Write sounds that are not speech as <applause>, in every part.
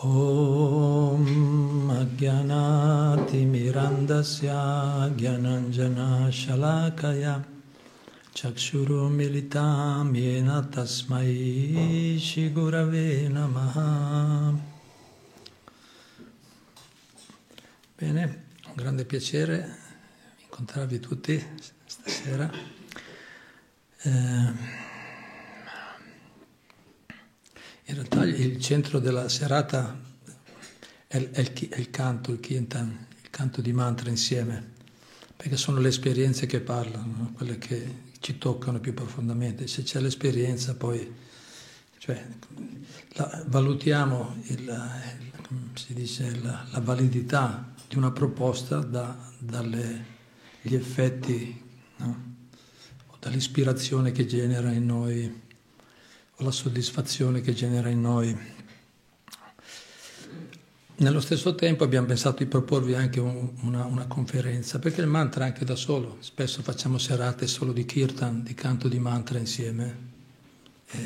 ॐ अज्ञानातिमिरन्दस्य ज्ञानञ्जनशलाकया चक्षुरुमिलितां येन तस्मै श्रीगुरवे नमः Bene, un grande piacere incontrarvi tutti stasera. Eh, in realtà il centro della serata è, è, il, è il, canto, il kirtan, il canto di mantra insieme, perché sono le esperienze che parlano, no? quelle che ci toccano più profondamente. Se c'è l'esperienza poi cioè, la, valutiamo il, il, dice, la, la validità di una proposta da, dagli effetti no? dall'ispirazione che genera in noi la soddisfazione che genera in noi. Nello stesso tempo abbiamo pensato di proporvi anche un, una, una, conferenza, perché il mantra anche da solo, spesso facciamo serate solo di kirtan, di canto di mantra insieme, e,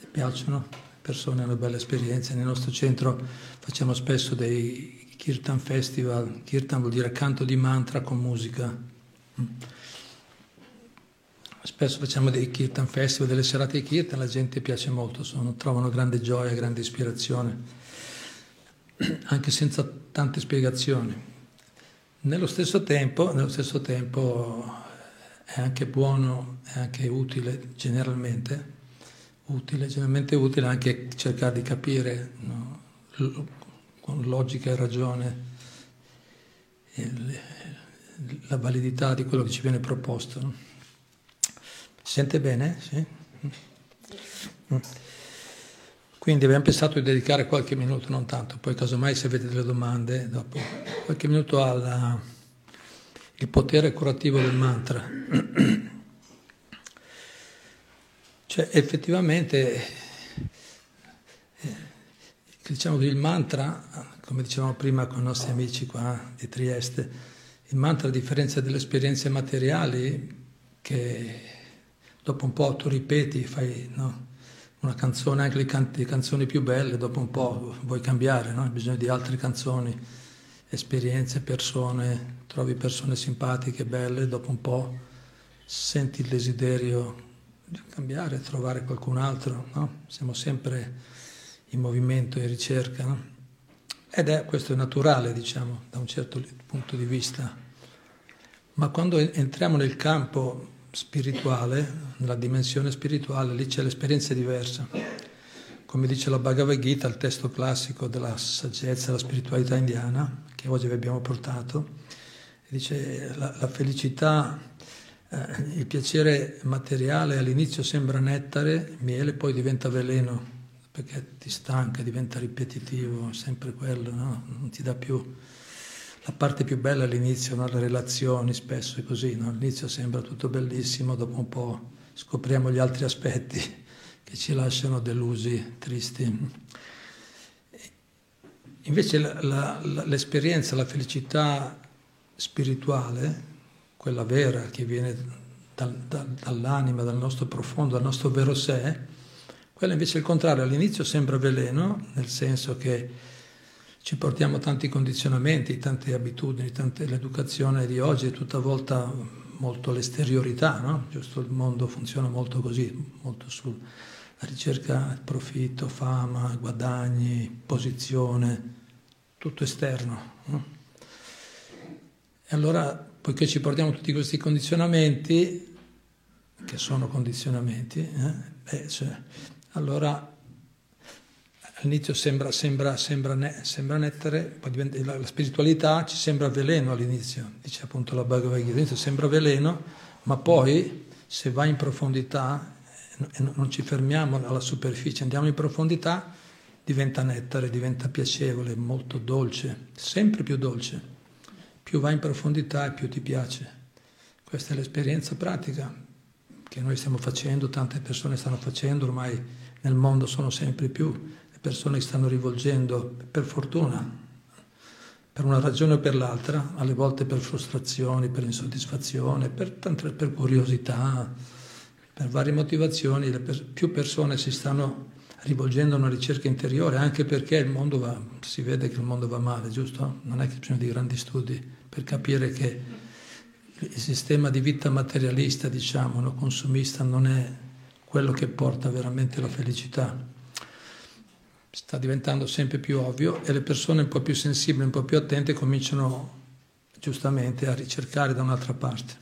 e piacciono, le persone hanno belle esperienze, nel nostro centro facciamo spesso dei Kirtan Festival, Kirtan vuol dire canto di mantra con musica. Spesso facciamo dei Kirtan Festival, delle serate di Kirtan, la gente piace molto, sono, trovano grande gioia, grande ispirazione, <clears throat> anche senza tante spiegazioni. Nello stesso tempo, nello stesso tempo è anche buono, è anche utile generalmente, utile, generalmente utile anche cercare di capire no, con logica e ragione la validità di quello che ci viene proposto. Si sente bene? Sì? Quindi abbiamo pensato di dedicare qualche minuto, non tanto, poi casomai se avete delle domande, dopo qualche minuto al potere curativo del mantra. Cioè effettivamente Diciamo che il mantra, come dicevamo prima con i nostri amici qua di Trieste, il mantra a differenza delle esperienze materiali, che dopo un po' tu ripeti, fai no? una canzone, anche le, can- le, canzoni più belle, dopo un po' vuoi cambiare, no? hai bisogno di altre canzoni, esperienze, persone, trovi persone simpatiche, belle, dopo un po' senti il desiderio di cambiare, trovare qualcun altro, no? siamo sempre in movimento e ricerca. No? Ed è questo è naturale, diciamo, da un certo punto di vista. Ma quando entriamo nel campo spirituale, nella dimensione spirituale, lì c'è l'esperienza diversa. Come dice la Bhagavad Gita, il testo classico della saggezza, della spiritualità indiana, che oggi vi abbiamo portato, dice la, la felicità, eh, il piacere materiale all'inizio sembra nettare, miele, poi diventa veleno perché ti stanca, diventa ripetitivo, sempre quello, no? non ti dà più... La parte più bella all'inizio, no? le relazioni, spesso è così, no? all'inizio sembra tutto bellissimo, dopo un po' scopriamo gli altri aspetti <laughs> che ci lasciano delusi, tristi. Invece la, la, l'esperienza, la felicità spirituale, quella vera che viene dal, dal, dall'anima, dal nostro profondo, dal nostro vero sé, quella invece è il contrario, all'inizio sembra veleno, nel senso che ci portiamo tanti condizionamenti, tante abitudini, tante, l'educazione di oggi è tutta volta molto l'esteriorità, no? Giusto, il mondo funziona molto così, molto sulla ricerca profitto, fama, guadagni, posizione, tutto esterno. No? E allora, poiché ci portiamo tutti questi condizionamenti, che sono condizionamenti, eh, beh, cioè, allora all'inizio sembra, sembra, sembra, ne, sembra nettere, poi diventa, la, la, spiritualità ci sembra veleno all'inizio, dice appunto la Bhagavad Gita, all'inizio sembra veleno, ma poi se vai in profondità e non ci fermiamo alla superficie, andiamo in profondità, diventa nettare, diventa piacevole, molto dolce, sempre più dolce. Più vai in profondità e più ti piace. Questa è l'esperienza pratica che noi stiamo facendo, tante persone stanno facendo ormai nel mondo sono sempre più persone che stanno rivolgendo, per fortuna, per una ragione o per l'altra, alle volte per frustrazioni, per insoddisfazione, per, per curiosità, per varie motivazioni, per, più persone si stanno rivolgendo a una ricerca interiore, anche perché il mondo va, si vede che il mondo va male, giusto? Non è che c'è bisogno di grandi studi per capire che il sistema di vita materialista, diciamo, no, consumista, non è quello che porta veramente la felicità. Sta diventando sempre più ovvio e le persone un po' più sensibili, un po' più attente cominciano giustamente a ricercare da un'altra parte.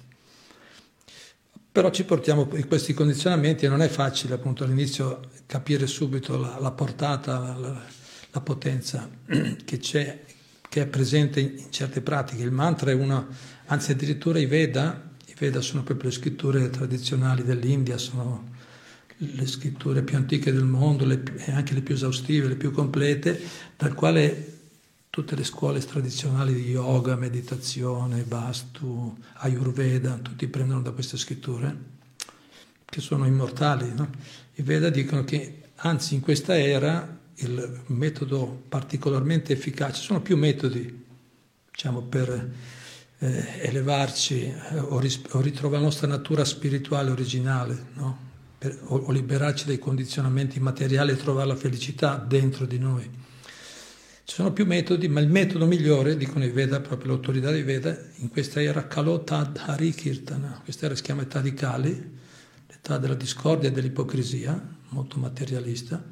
Però ci portiamo in questi condizionamenti e non è facile appunto all'inizio capire subito la, la portata, la, la, potenza <clears throat> che c'è, che è presente in certe pratiche. Il mantra è una, anzi addirittura i Veda, i Veda sono proprio le scritture tradizionali dell'India, sono le scritture più antiche del mondo le, e anche le più esaustive, le più complete, dal quale tutte le scuole tradizionali di yoga, meditazione, Vastu, Ayurveda, tutti prendono da queste scritture, che sono immortali. No? I Veda dicono che, anzi, in questa era il metodo particolarmente efficace, sono più metodi, diciamo, per eh, elevarci eh, o, ris- o, ritrovare la nostra natura spirituale originale, no? Per, o, o liberarci dai condizionamenti materiali e trovare la felicità dentro di noi. Ci sono più metodi, ma il metodo migliore, dicono i Veda, proprio l'autorità dei Veda, in questa era Kalotad Hari Kirtana, questa era si chiama età di Kali, l'età della discordia e dell'ipocrisia, molto materialista.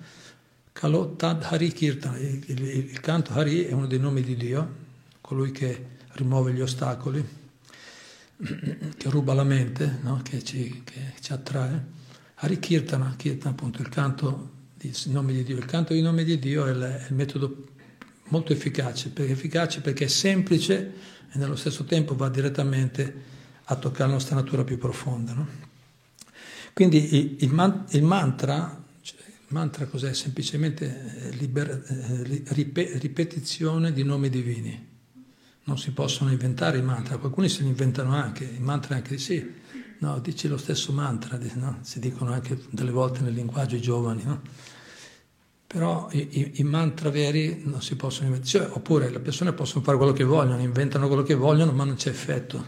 Kalotad Hari Kirtana, il, il, il canto Hari è uno dei nomi di Dio, colui che rimuove gli ostacoli, <clears throat> che ruba la mente, no? che, ci, che, ci, attrae. Hari Kirtana, appunto il canto dei nomi di Dio. Il canto dei nomi di Dio è il, è il metodo molto efficace, perché, efficace perché è semplice e nello stesso tempo va direttamente a toccare la nostra natura più profonda. No? Quindi il, man, il mantra, cioè, il mantra cos'è? Semplicemente eh, liber, eh, ripetizione di nomi divini. Non si possono inventare i mantra, qualcuno se li inventano anche, i mantra anche sì, no, dici lo stesso mantra, no? si dicono anche delle volte nel linguaggio i giovani, no? Però i, i, mantra veri non si possono inventare, cioè, oppure le persone possono fare quello che vogliono, inventano quello che vogliono, ma non c'è effetto.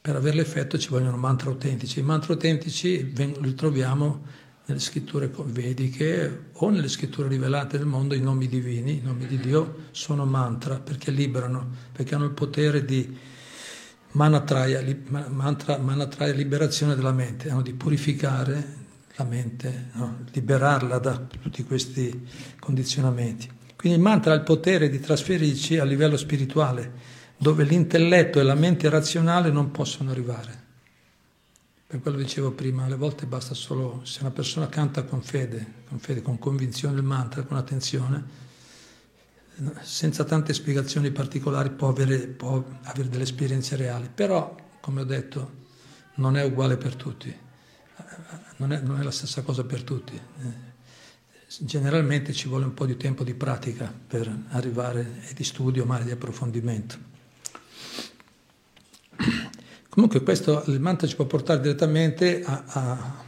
Per avere l'effetto ci vogliono mantra autentici. I mantra autentici li troviamo nelle scritture vediche o nelle scritture rivelate del mondo, i nomi divini, i nomi di Dio sono mantra perché liberano, perché hanno il potere di manatraya, mantra, manatraya liberazione della mente, hanno di purificare la mente, no? liberarla da tutti questi condizionamenti. Quindi il mantra ha il potere di trasferirci a livello spirituale, dove l'intelletto e la mente razionale non possono arrivare. Per quello dicevo prima, alle volte basta solo, se una persona canta con fede, con fede, con convinzione il mantra, con attenzione, senza tante spiegazioni particolari può avere, può avere delle esperienze reali. Però, come ho detto, non è uguale per tutti non è, non è la stessa cosa per tutti. Eh, generalmente ci vuole un po' di tempo di pratica per arrivare e di studio, ma di approfondimento. Comunque questo, il mantra ci può portare direttamente a, a,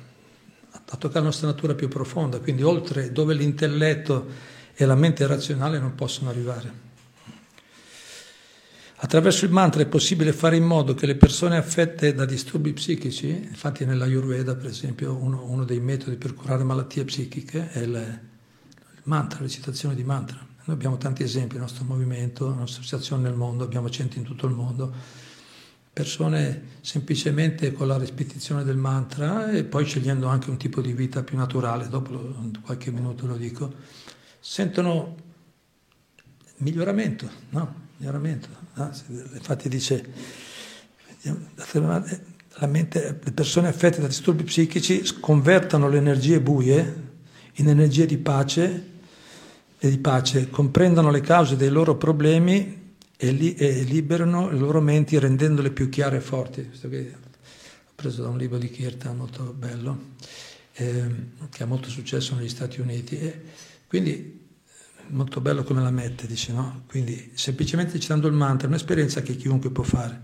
a toccare la nostra natura più profonda, quindi oltre dove l'intelletto e la mente razionale non possono arrivare. Attraverso il mantra è possibile fare in modo che le persone affette da disturbi psichici, infatti nella Ayurveda per esempio uno, uno dei metodi per curare malattie psichiche è il, il mantra, la recitazione di mantra. Noi abbiamo tanti esempi, il nostro movimento, la nostra associazione nel mondo, abbiamo centri in tutto il mondo, persone semplicemente con la ripetizione del mantra e poi scegliendo anche un tipo di vita più naturale, dopo qualche minuto lo dico, sentono miglioramento, no? Miglioramento. No? Infatti dice, mente, le persone affette da disturbi psichici convertano le energie buie in energie di pace e di pace, comprendono le cause dei loro problemi e, li, e liberano le loro menti rendendole più chiare e forti. Questo che ho preso da un libro di Kirtan molto bello, eh, che ha molto successo negli Stati Uniti. E quindi molto bello come la mette, dice no? Quindi semplicemente citando il mantra è un'esperienza che chiunque può fare.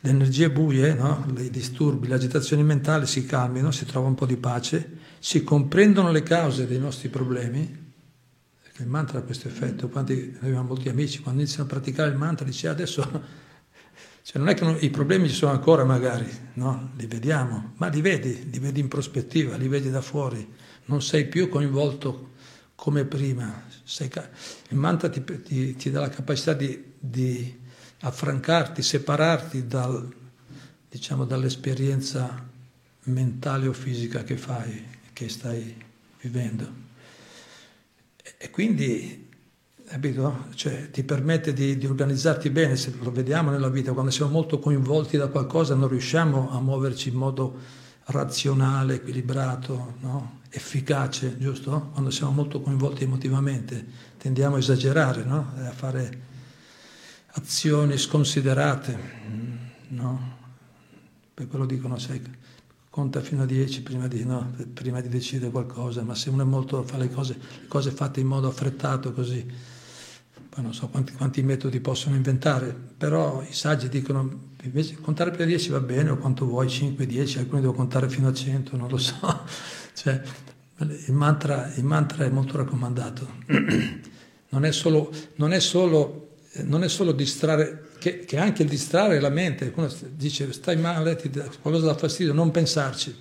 Le energie buie, no? i disturbi, le agitazioni mentali si calmino, si trova un po' di pace, si comprendono le cause dei nostri problemi, perché il mantra ha questo effetto. Quanti, abbiamo molti amici, quando iniziano a praticare il mantra, dice adesso... <laughs> Cioè non è che non, i problemi ci sono ancora magari, no? Li vediamo, ma li vedi, li vedi in prospettiva, li vedi da fuori, non sei più coinvolto come prima. Il mantra ti, ti, ti, dà la capacità di, di affrancarti, separarti dal, diciamo, dall'esperienza mentale o fisica che fai, che stai vivendo. E quindi, capito? Cioè, ti permette di, di, organizzarti bene, se lo vediamo nella vita, quando siamo molto coinvolti da qualcosa non riusciamo a muoverci in modo razionale, equilibrato, no? efficace, giusto? Quando siamo molto coinvolti emotivamente tendiamo a esagerare, no? a fare azioni sconsiderate, no? Per quello dicono, sai, conta fino a 10 prima di, no, prima di decidere qualcosa, ma se uno è molto, fa le cose, le cose fatte in modo affrettato così, non so quanti, quanti, metodi possono inventare, però i saggi dicono invece contare a 10 va bene o quanto vuoi, 5, 10, alcuni devono contare fino a 100, non lo so, <laughs> cioè, il, mantra, il mantra è molto raccomandato, <clears throat> non è solo, non è solo, non è solo distrarre che, che, anche il distrarre la mente, quando dice stai male, ti qualcosa da fastidio, non pensarci.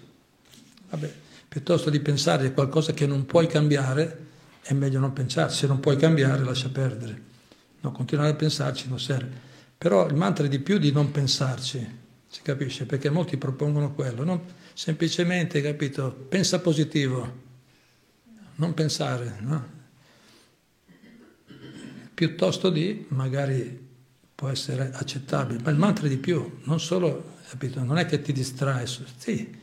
Vabbè, piuttosto di pensare a qualcosa che non puoi cambiare, è meglio non pensarci. Se non puoi cambiare, lascia perdere. No, continuare a pensarci non serve. Però il mantra è di più di non pensarci, si capisce? Perché molti propongono quello, non semplicemente, capito, pensa positivo, non pensare, no? Piuttosto di magari può essere accettabile, ma il mantra è di più, non solo, capito? non è che ti distrae, sì,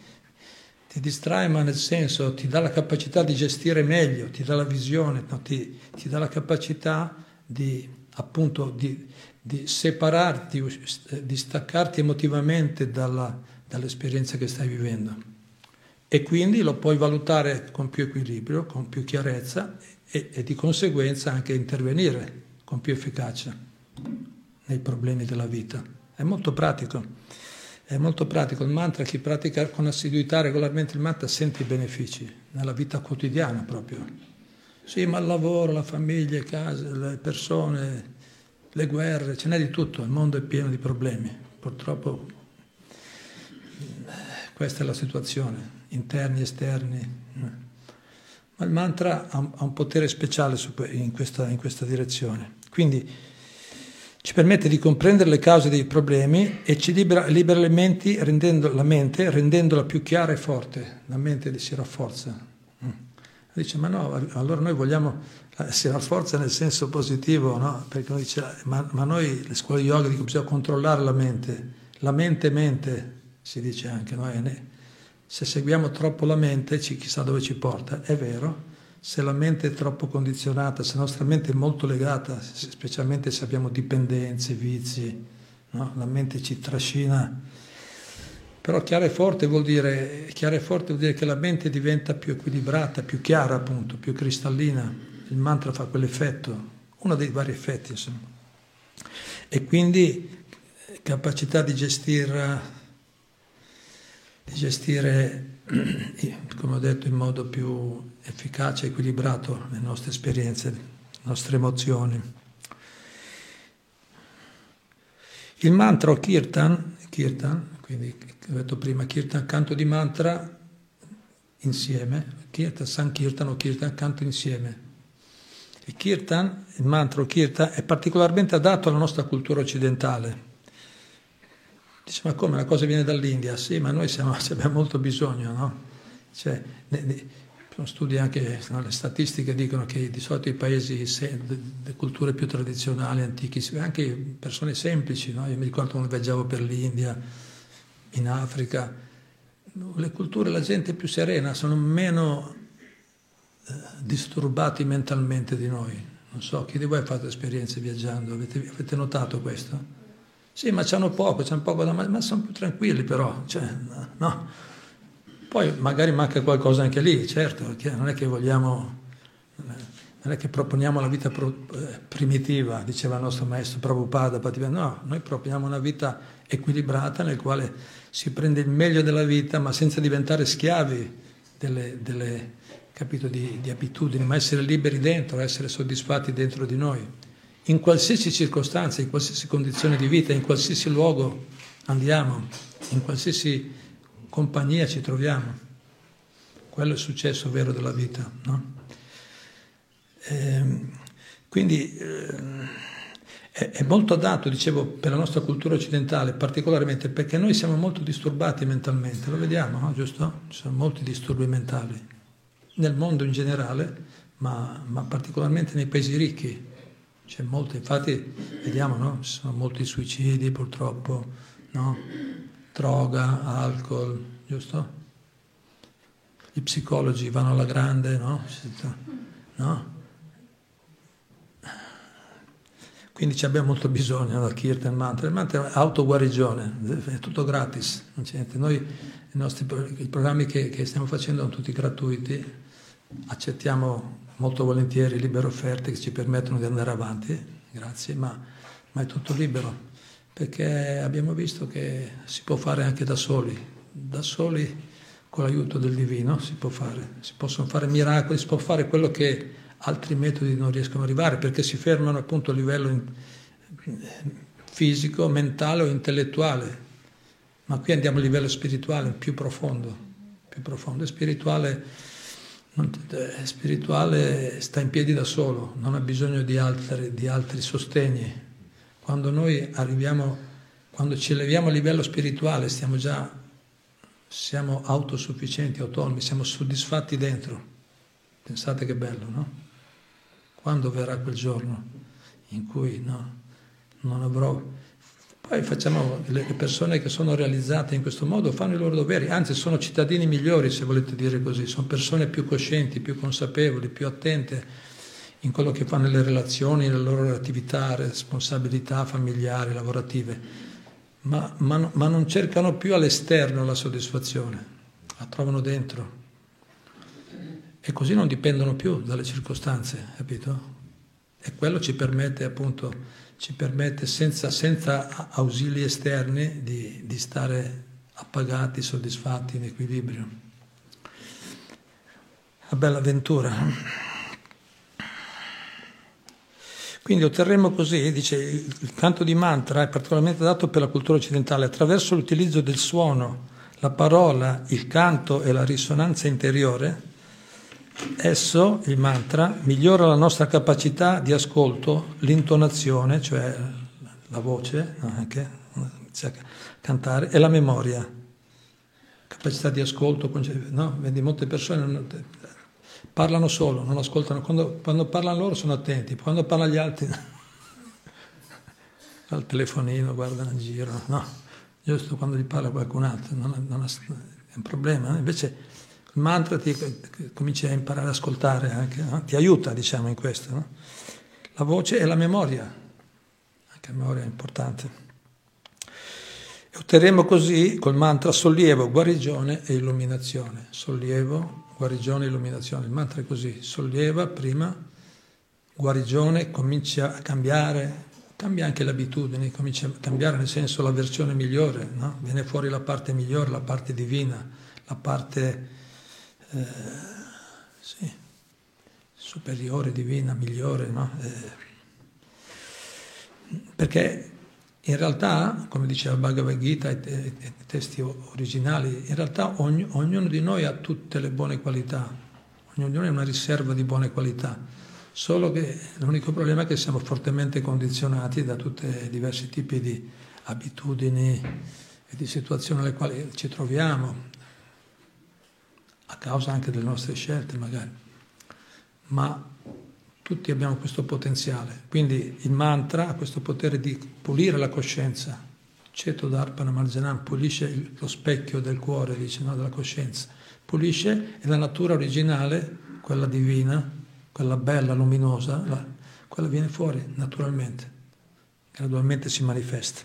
ti distrae ma nel senso ti dà la capacità di gestire meglio, ti dà la visione, no? ti, ti, dà la capacità di appunto di, di separarti, di staccarti emotivamente dalla, dall'esperienza che stai vivendo. E quindi lo puoi valutare con più equilibrio, con più chiarezza e, e di conseguenza anche intervenire con più efficacia nei problemi della vita. È molto pratico, è molto pratico. Il mantra, chi pratica con assiduità regolarmente il mantra sente i benefici nella vita quotidiana proprio. Sì, ma il lavoro, la famiglia, le case, le persone, le guerre, ce n'è di tutto, il mondo è pieno di problemi. Purtroppo questa è la situazione, interni, esterni. Ma il mantra ha un potere speciale in questa, in questa direzione. Quindi ci permette di comprendere le cause dei problemi e ci libera, libera le menti, rendendo la mente rendendola più chiara e forte. La mente si rafforza. Mm. Dice, ma no, allora noi vogliamo, eh, si rafforza nel senso positivo, no? Perché noi dice, ma, ma noi, le scuole di yoga dicono bisogna controllare la mente. La mente mente, si dice anche, no? Se seguiamo troppo la mente, chissà dove ci porta. È vero, se la mente è troppo condizionata, se la nostra mente è molto legata, specialmente se abbiamo dipendenze, vizi, no? la mente ci trascina. Però chiara e forte vuol dire, chiara e forte vuol dire che la mente diventa più equilibrata, più chiara appunto, più cristallina. Il mantra fa quell'effetto, uno dei vari effetti insomma. E quindi capacità di gestire, di gestire <clears throat> come ho detto, in modo più efficace e equilibrato le nostre esperienze, le nostre emozioni. Il mantra o kirtan, kirtan quindi ho detto prima, kirtan, canto di mantra insieme, kirtan, sankirtan o kirtan, canto insieme. Il kirtan, il mantra o kirtan, è particolarmente adatto alla nostra cultura occidentale Dice, ma come, la cosa viene dall'India? Sì, ma noi siamo, <laughs> abbiamo molto bisogno, no? Cioè, ne, ne, studi anche, no, le statistiche dicono che di solito i paesi, se, le culture più tradizionali, antichi, anche persone semplici, no? Io mi ricordo quando viaggiavo per l'India, in Africa, le culture, la gente più serena, sono meno eh, disturbati mentalmente di noi. Non so, chi di voi ha fatto esperienze viaggiando? Avete, avete notato questo? Sì, ma c'hanno poco, c'hanno poco da mangiare, ma sono più tranquilli però, cioè, no. Poi magari manca qualcosa anche lì, certo, non è che vogliamo, non è che proponiamo la vita eh, primitiva, diceva il nostro maestro Prabhupada, no, noi proponiamo una vita equilibrata nel quale si prende il meglio della vita, ma senza diventare schiavi delle, delle capito, di, di abitudini, ma essere liberi dentro, essere soddisfatti dentro di noi in qualsiasi circostanza, in qualsiasi condizione di vita, in qualsiasi luogo andiamo, in qualsiasi compagnia ci troviamo. quello è il successo vero della vita. No? E, ehm, quindi eh, è, molto adatto, dicevo, per la nostra cultura occidentale, particolarmente perché noi siamo molto disturbati mentalmente, lo vediamo, no? giusto? Ci sono molti disturbi mentali nel mondo in generale, ma, ma particolarmente nei paesi ricchi. C'è molto, infatti vediamo, no? Ci sono molti suicidi purtroppo, no? droga, alcol, giusto? I psicologi vanno alla grande, no? no? Quindi abbiamo molto bisogno del Kirtan Mantra. Il mantra è autoguarigione, è tutto gratis, non c'è niente. Noi i, nostri, i programmi che, che, stiamo facendo sono tutti gratuiti, accettiamo molto volentieri libere offerte che ci permettono di andare avanti, grazie, ma, ma è tutto libero, perché abbiamo visto che si può fare anche da soli, da soli con l'aiuto del divino si può fare, si possono fare miracoli, si può fare quello che altri metodi non riescono ad arrivare perché si fermano appunto a livello fisico, mentale o intellettuale, ma qui andiamo a livello spirituale più profondo, più profondo. E spirituale, spirituale sta in piedi da solo, non ha bisogno di altri, di altri sostegni. Quando noi arriviamo, quando ci eleviamo a livello spirituale, stiamo già, siamo autosufficienti, autonomi, siamo soddisfatti dentro. Pensate che bello, no? Quando verrà quel giorno in cui no, non avrò... Poi facciamo, le persone che sono realizzate in questo modo fanno i loro doveri, anzi sono cittadini migliori se volete dire così, sono persone più coscienti, più consapevoli, più attente in quello che fanno nelle relazioni, nelle loro attività, responsabilità familiari, lavorative, ma, ma, ma non cercano più all'esterno la soddisfazione, la trovano dentro e così non dipendono più dalle circostanze, capito? E quello ci permette appunto, ci permette senza, senza ausili esterni di, di stare appagati, soddisfatti, in equilibrio. Una bella avventura. Quindi otterremo così, dice, il canto di mantra è particolarmente adatto per la cultura occidentale attraverso l'utilizzo del suono, la parola, il canto e la risonanza interiore Esso, il mantra, migliora la nostra capacità di ascolto, l'intonazione, cioè la voce, anche, a cantare, e la memoria. Capacità di ascolto, no? Vedi, molte persone parlano solo, non ascoltano. Quando, quando parlano loro sono attenti, quando parlano gli altri <laughs> al telefonino, guardano in giro, no? Giusto quando gli parla qualcun altro, non, non è un problema. Invece mantra ti cominci a imparare ad ascoltare anche, no? ti aiuta diciamo in questo. No? La voce e la memoria, anche la memoria è importante. E otterremo così col mantra sollievo, guarigione e illuminazione. Sollievo, guarigione e illuminazione. Il mantra è così, sollieva prima, guarigione, comincia a cambiare, cambia anche le abitudini, comincia a cambiare nel senso la versione migliore, no? viene fuori la parte migliore, la parte divina, la parte eh, sì, superiore, divina, migliore, no? eh, perché in realtà, come diceva Bhagavad Gita, i, i testi originali, in realtà ogni, ognuno di noi ha tutte le buone qualità, ognuno di noi ha una riserva di buone qualità, solo che l'unico problema è che siamo fortemente condizionati da tutti i diversi tipi di abitudini e di situazioni alle quali ci troviamo, a causa anche delle nostre scelte magari, ma tutti abbiamo questo potenziale, quindi il mantra ha questo potere di pulire la coscienza, Ceto Dharpana Marjanam pulisce lo specchio del cuore, dice, no, della coscienza, pulisce e la natura originale, quella divina, quella bella, luminosa, la, quella viene fuori naturalmente, gradualmente si manifesta.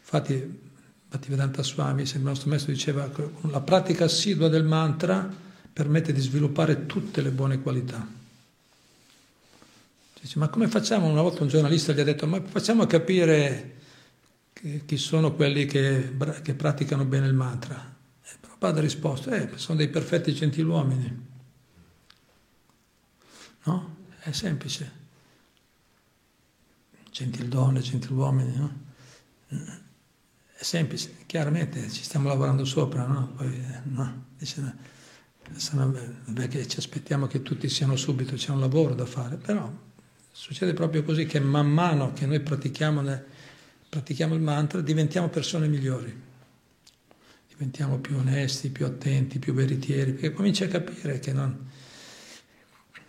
Infatti Bhaktivedanta Swami, il nostro maestro diceva che la pratica assidua del mantra permette di sviluppare tutte le buone qualità. Dice, ma come facciamo? Una volta un giornalista gli ha detto, ma facciamo capire chi sono quelli che, che praticano bene il mantra. E Prabhupada ha risposto, eh, sono dei perfetti gentiluomini. No? È semplice. Gentildonne, gentiluomini, no? È semplice, chiaramente ci stiamo lavorando sopra, no? Poi, no? Dice, perché ci aspettiamo che tutti siano subito, c'è un lavoro da fare, però succede proprio così che man mano che noi pratichiamo, pratichiamo il mantra diventiamo persone migliori, diventiamo più onesti, più attenti, più veritieri, perché cominci a capire che non...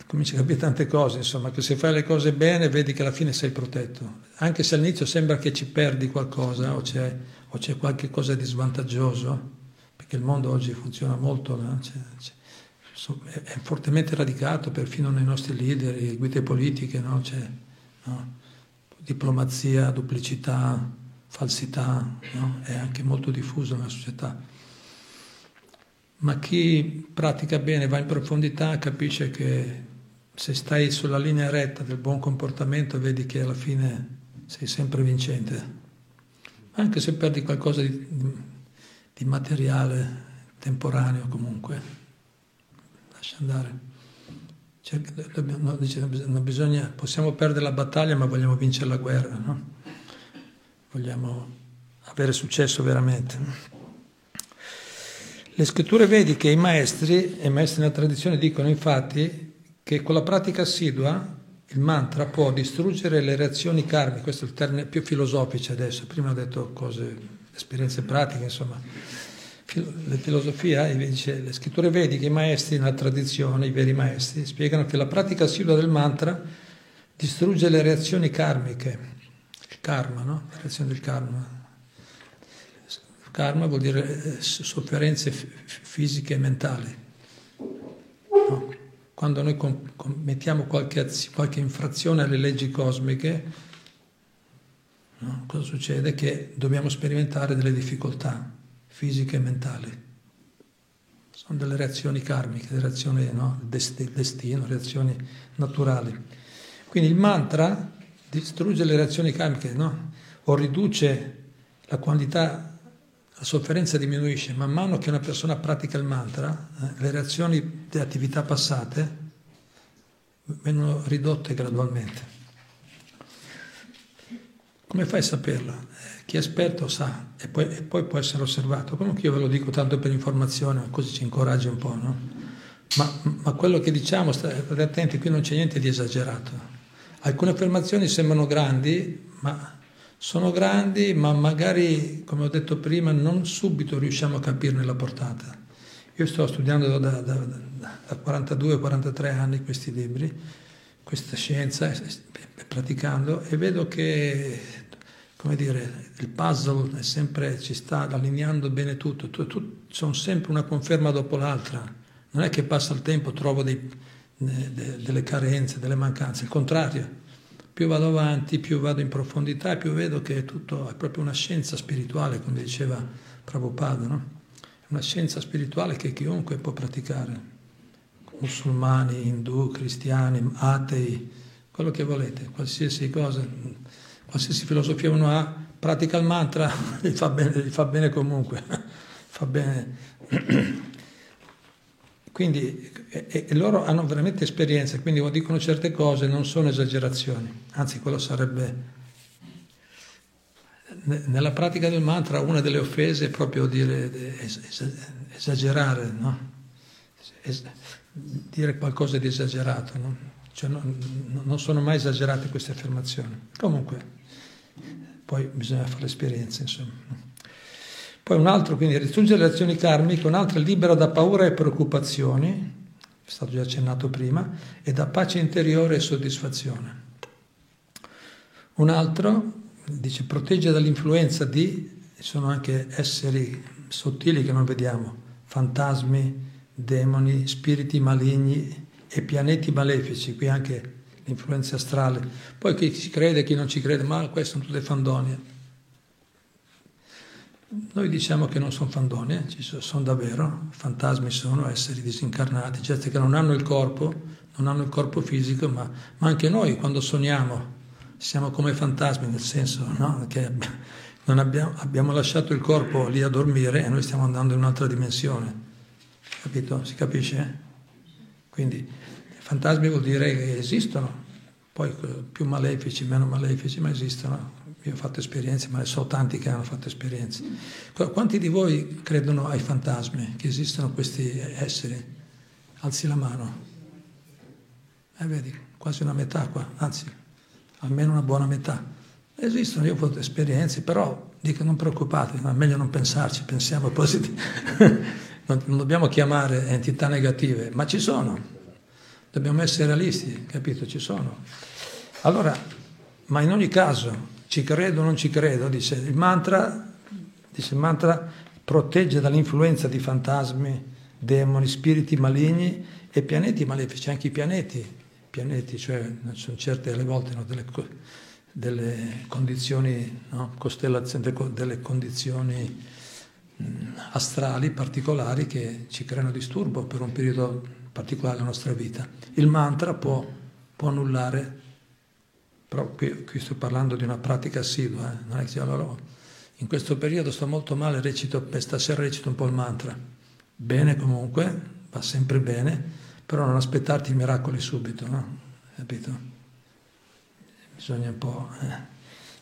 Cominci a capire tante cose, insomma, che se fai le cose bene vedi che alla fine sei protetto. Anche se all'inizio sembra che ci perdi qualcosa o o c'è qualche cosa di svantaggioso, perché il mondo oggi funziona molto, no? c'è, c'è, è fortemente radicato perfino nei nostri leader, guide politiche, no? c'è no? diplomazia, duplicità, falsità, no? è anche molto diffuso nella società. Ma chi pratica bene, va in profondità, capisce che se stai sulla linea retta del buon comportamento vedi che alla fine sei sempre vincente. Anche se perdi qualcosa di, di materiale, temporaneo comunque lascia andare. non bisogna, possiamo perdere la battaglia ma vogliamo vincere la guerra, no? vogliamo avere successo veramente. Le scritture vediche, i maestri e i maestri nella tradizione dicono infatti che con la pratica assidua il mantra può distruggere le reazioni karmiche, questo è il termine più filosofico adesso, prima ho detto cose, esperienze pratiche, insomma la filosofia, dice, le scritture vediche, i maestri nella tradizione, i veri maestri, spiegano che la pratica assidua del mantra distrugge le reazioni karmiche, il karma, no? La reazione del karma. Karma vuol dire eh, sofferenze fisiche e mentali. No? Quando noi commettiamo qualche, qualche, infrazione alle leggi cosmiche, no? cosa succede? Che dobbiamo sperimentare delle difficoltà fisiche e mentali. Sono delle reazioni karmiche, delle reazioni no, del destino, reazioni naturali. Quindi il mantra distrugge le reazioni karmiche, no? o riduce la quantità, la sofferenza diminuisce. Man mano che una persona pratica il mantra, eh, le reazioni delle attività passate vengono ridotte gradualmente. Come fai a saperlo? Chi è esperto sa e poi, e poi, può essere osservato. Comunque io ve lo dico tanto per informazione, così ci incoraggia un po', no? Ma, ma quello che diciamo, state attenti, qui non c'è niente di esagerato. Alcune affermazioni sembrano grandi, ma sono grandi, ma magari, come ho detto prima, non subito riusciamo a capirne la portata. Io sto studiando da, da, da 42-43 anni questi libri, questa scienza, praticando, e vedo che come dire, il puzzle sempre, ci sta allineando bene tutto, tu, tu, sono sempre una conferma dopo l'altra, non è che passa il tempo, trovo dei, de, delle carenze, delle mancanze, il contrario, più vado avanti, più vado in profondità più vedo che tutto è proprio una scienza spirituale, come diceva Prabhupada, no? È una scienza spirituale che chiunque può praticare, musulmani, indù, cristiani, atei, quello che volete, qualsiasi cosa qualsiasi filosofia uno ha, pratica il mantra, <laughs> gli fa bene, gli fa bene comunque, <laughs> fa bene. <clears throat> Quindi, e, e, loro hanno veramente esperienza, quindi quando dicono certe cose non sono esagerazioni, anzi quello sarebbe... Nella pratica del mantra una delle offese è proprio dire, esagerare, no? Es, dire qualcosa di esagerato, no? Cioè, non, non sono mai esagerate queste affermazioni. Comunque, poi bisogna fare l'esperienza, insomma. Poi un altro, quindi distruggere le azioni karmiche, un altro è libero da paura e preoccupazioni, è stato già accennato prima, e da pace interiore e soddisfazione. Un altro dice protegge dall'influenza di, sono anche esseri sottili che non vediamo, fantasmi, demoni, spiriti maligni e pianeti malefici, qui anche l'influenza astrale. Poi chi ci crede e chi non ci crede, ma queste sono tutte fandonie. Noi diciamo che non sono fandonie, sono davvero, fantasmi sono esseri disincarnati, certo che non hanno il corpo, non hanno il corpo fisico, ma, ma anche noi quando sogniamo siamo come fantasmi, nel senso no? che abbiamo, abbiamo lasciato il corpo lì a dormire e noi stiamo andando in un'altra dimensione. Capito? Si capisce? Quindi fantasmi vuol dire che esistono, poi più malefici, meno malefici, ma esistono. Io ho fatto esperienze, ma ne so tanti che hanno fatto esperienze. Quanti di voi credono ai fantasmi, che esistono questi esseri? Alzi la mano. Eh, vedi, quasi una metà qua, anzi, almeno una buona metà. Esistono, io ho avuto esperienze, però dico non preoccupatevi, è meglio non pensarci, pensiamo positivi. <laughs> non, non dobbiamo chiamare entità negative, ma ci sono. Dobbiamo essere realisti, capito? Ci sono. Allora, ma in ogni caso, ci credo o non ci credo, dice il mantra, dice il mantra protegge dall'influenza di fantasmi, demoni, spiriti maligni e pianeti malefici, anche i pianeti, pianeti cioè sono certe alle volte no, delle, delle, condizioni, no, delle condizioni mh, astrali particolari che ci creano disturbo per un periodo particolare della nostra vita. Il mantra può, può annullare però qui, qui, sto parlando di una pratica assidua, eh? non è che allora, in questo periodo sto molto male, recito, stasera recito un po' il mantra. Bene comunque, va sempre bene, però non aspettarti i miracoli subito, no? Capito? Bisogna un po'...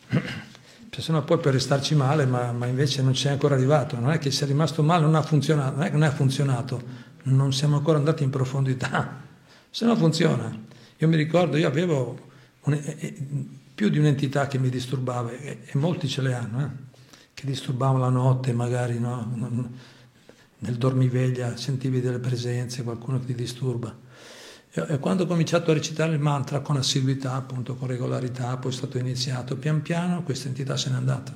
Eh. <clears throat> Cioè, se no poi per restarci male, ma, ma, invece non c'è ancora arrivato. Non è che sia rimasto male, non ha funzionato, non è che non ha funzionato, non siamo ancora andati in profondità. Se no funziona. Io mi ricordo, io avevo più di un'entità che mi disturbava, e, molti ce le hanno, eh, che disturbavano la notte, magari no, nel dormiveglia sentivi delle presenze, qualcuno che ti disturba. E quando ho cominciato a recitare il mantra con assiduità, appunto con regolarità, poi è stato iniziato, pian piano questa entità se n'è andata,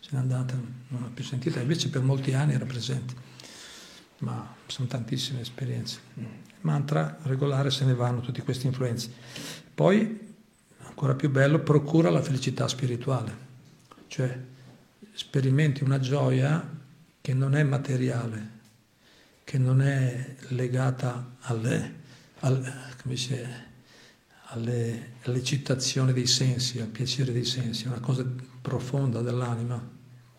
se n'è andata, non l'ho più sentita, invece per molti anni era presente, ma sono tantissime esperienze. Mantra regolare se ne vanno tutte queste influenze. Poi ancora più bello, procura la felicità spirituale, cioè sperimenti una gioia che non è materiale, che non è legata alle, alle, dice, alle, all'eccitazione dei sensi, al piacere dei sensi, è una cosa profonda dell'anima,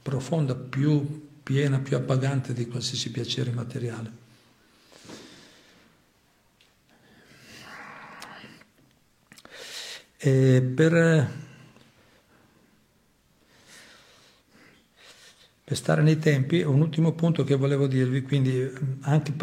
profonda, più piena, più appagante di qualsiasi piacere materiale. E per, per, stare nei tempi, un ultimo punto che volevo dirvi, quindi anche,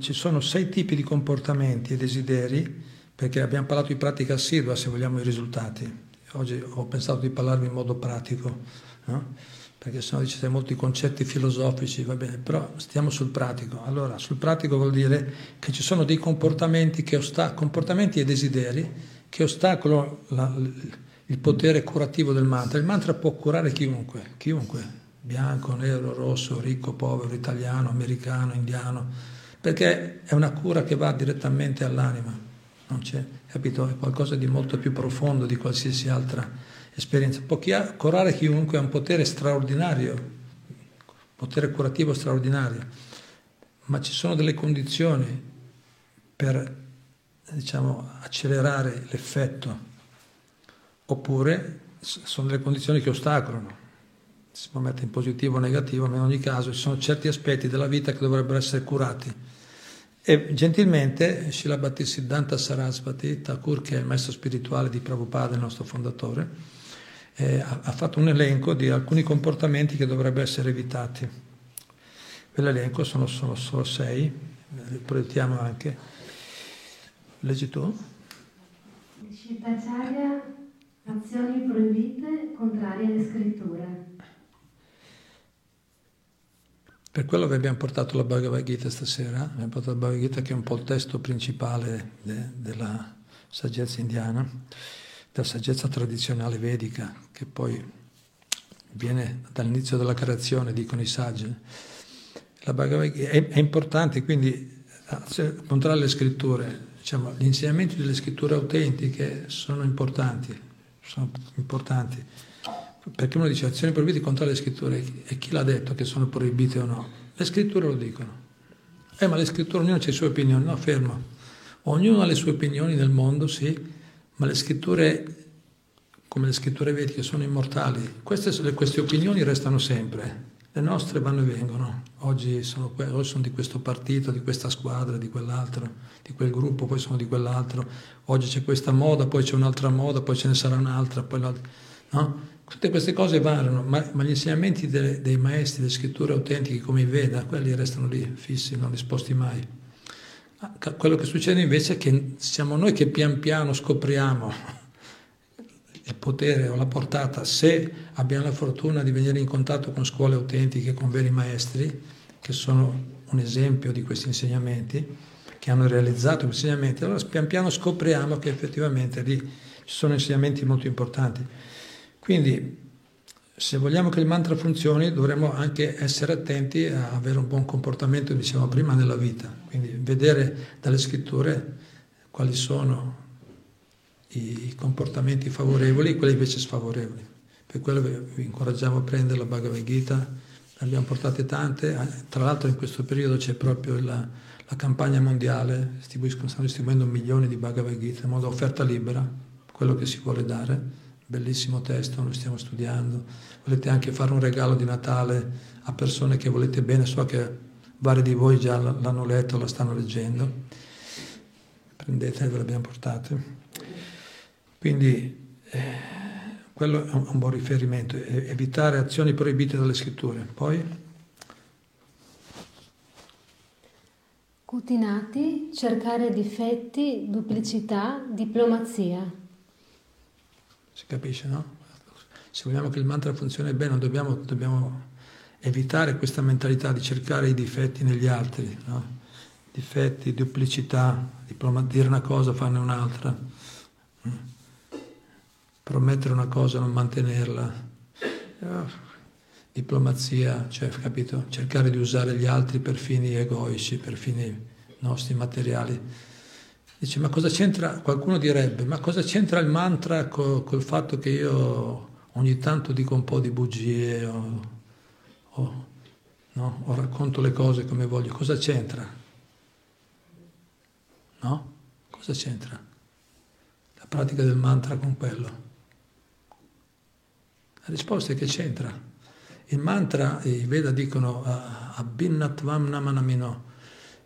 ci sono sei tipi di comportamenti e desideri, perché abbiamo parlato di pratica assidua se vogliamo i risultati. Oggi ho pensato di parlarvi in modo pratico, no? perché sennò dicete molti concetti filosofici, va bene, però stiamo sul pratico. Allora, sul pratico vuol dire che ci sono dei comportamenti, che osta- comportamenti e desideri che ostacolano la, il potere curativo del mantra. Il mantra può curare chiunque, chiunque, bianco, nero, rosso, ricco, povero, italiano, americano, indiano, perché è una cura che va direttamente all'anima, non c'è, capito? È qualcosa di molto più profondo di qualsiasi altra esperienza. Può curare chiunque ha un potere straordinario, potere curativo straordinario, ma ci sono delle condizioni per diciamo, accelerare l'effetto, oppure sono delle condizioni che ostacolano. Si può mettere in positivo o negativo, ma in ogni caso ci sono certi aspetti della vita che dovrebbero essere curati. E gentilmente Srila Bhattisiddhanta Sarasvati Thakur, che è il maestro spirituale di Prabhupada, il nostro fondatore, eh, ha, fatto un elenco di alcuni comportamenti che dovrebbero essere evitati. Quell'elenco sono, sono solo sei, li proiettiamo anche. Leggi tu? Shittacharya, azioni proibite contrarie alle scritture. Per quello vi abbiamo portato la Bhagavad Gita stasera, abbiamo portato la Bhagavad Gita che è un po' il testo principale de, della saggezza indiana, della saggezza tradizionale vedica, che poi viene dall'inizio della creazione, dicono i saggi. La Bhagavad Gita è, è importante, quindi contrario alle scritture, diciamo, gli insegnamenti delle scritture autentiche sono importanti, sono importanti, perché uno dice azioni proibite contro le scritture e chi l'ha detto che sono proibite o no? Le scritture lo dicono. Eh, ma le scritture, ognuno ha le sue opinioni, no, fermo. Ognuno ha le sue opinioni nel mondo, sì, ma le scritture, come le scritture vediche, sono immortali. Queste, queste opinioni restano sempre. Le nostre vanno e vengono. Oggi sono, oggi sono, di questo partito, di questa squadra, di quell'altro, di quel gruppo, poi sono di quell'altro. Oggi c'è questa moda, poi c'è un'altra moda, poi ce ne sarà un'altra, poi. No? Tutte queste cose variano, ma, ma gli insegnamenti dei, dei maestri, delle scritture autentiche come i Veda, quelli restano lì, fissi, non risposti mai. Quello che succede invece è che siamo noi che pian piano scopriamo il potere o la portata, se abbiamo la fortuna di venire in contatto con scuole autentiche, con veri maestri, che sono un esempio di questi insegnamenti, che hanno realizzato questi insegnamenti, allora pian piano scopriamo che effettivamente lì ci sono insegnamenti molto importanti. Quindi se vogliamo che il mantra funzioni dovremmo anche essere attenti a avere un buon comportamento, diciamo prima, nella vita, quindi vedere dalle scritture quali sono i comportamenti favorevoli e quelli invece sfavorevoli. Per quello vi incoraggiamo a prendere la Bhagavad Gita, ne abbiamo portate tante, tra l'altro in questo periodo c'è proprio la, la campagna mondiale, stanno distribuendo milioni di Bhagavad Gita in modo offerta libera, quello che si vuole dare bellissimo testo, lo stiamo studiando. Volete anche fare un regalo di Natale a persone che volete bene, so che vari di voi già l'hanno letto, la stanno leggendo. Prendete, ve l'abbiamo portate. Quindi eh, quello è un, un buon riferimento, evitare azioni proibite dalle scritture. Poi? Cutinati, cercare difetti, duplicità, diplomazia. Si capisce, no? Se vogliamo che il mantra funzioni bene, dobbiamo, dobbiamo evitare questa mentalità di cercare i difetti negli altri, no? difetti, duplicità, diploma, dire una cosa, farne un'altra, mm? Promettere una cosa, non mantenerla, diplomazia, cioè, capito? Cercare di usare gli altri per fini egoici, per fini nostri materiali. Dice, ma cosa c'entra, qualcuno direbbe, ma cosa c'entra il mantra co, col fatto che io ogni tanto dico un po' di bugie o, o, no? o racconto le cose come voglio? Cosa c'entra? No? Cosa c'entra? La pratica del mantra con quello? La risposta è che c'entra. Il mantra, i Veda dicono, Abhinnatvam Namanamino,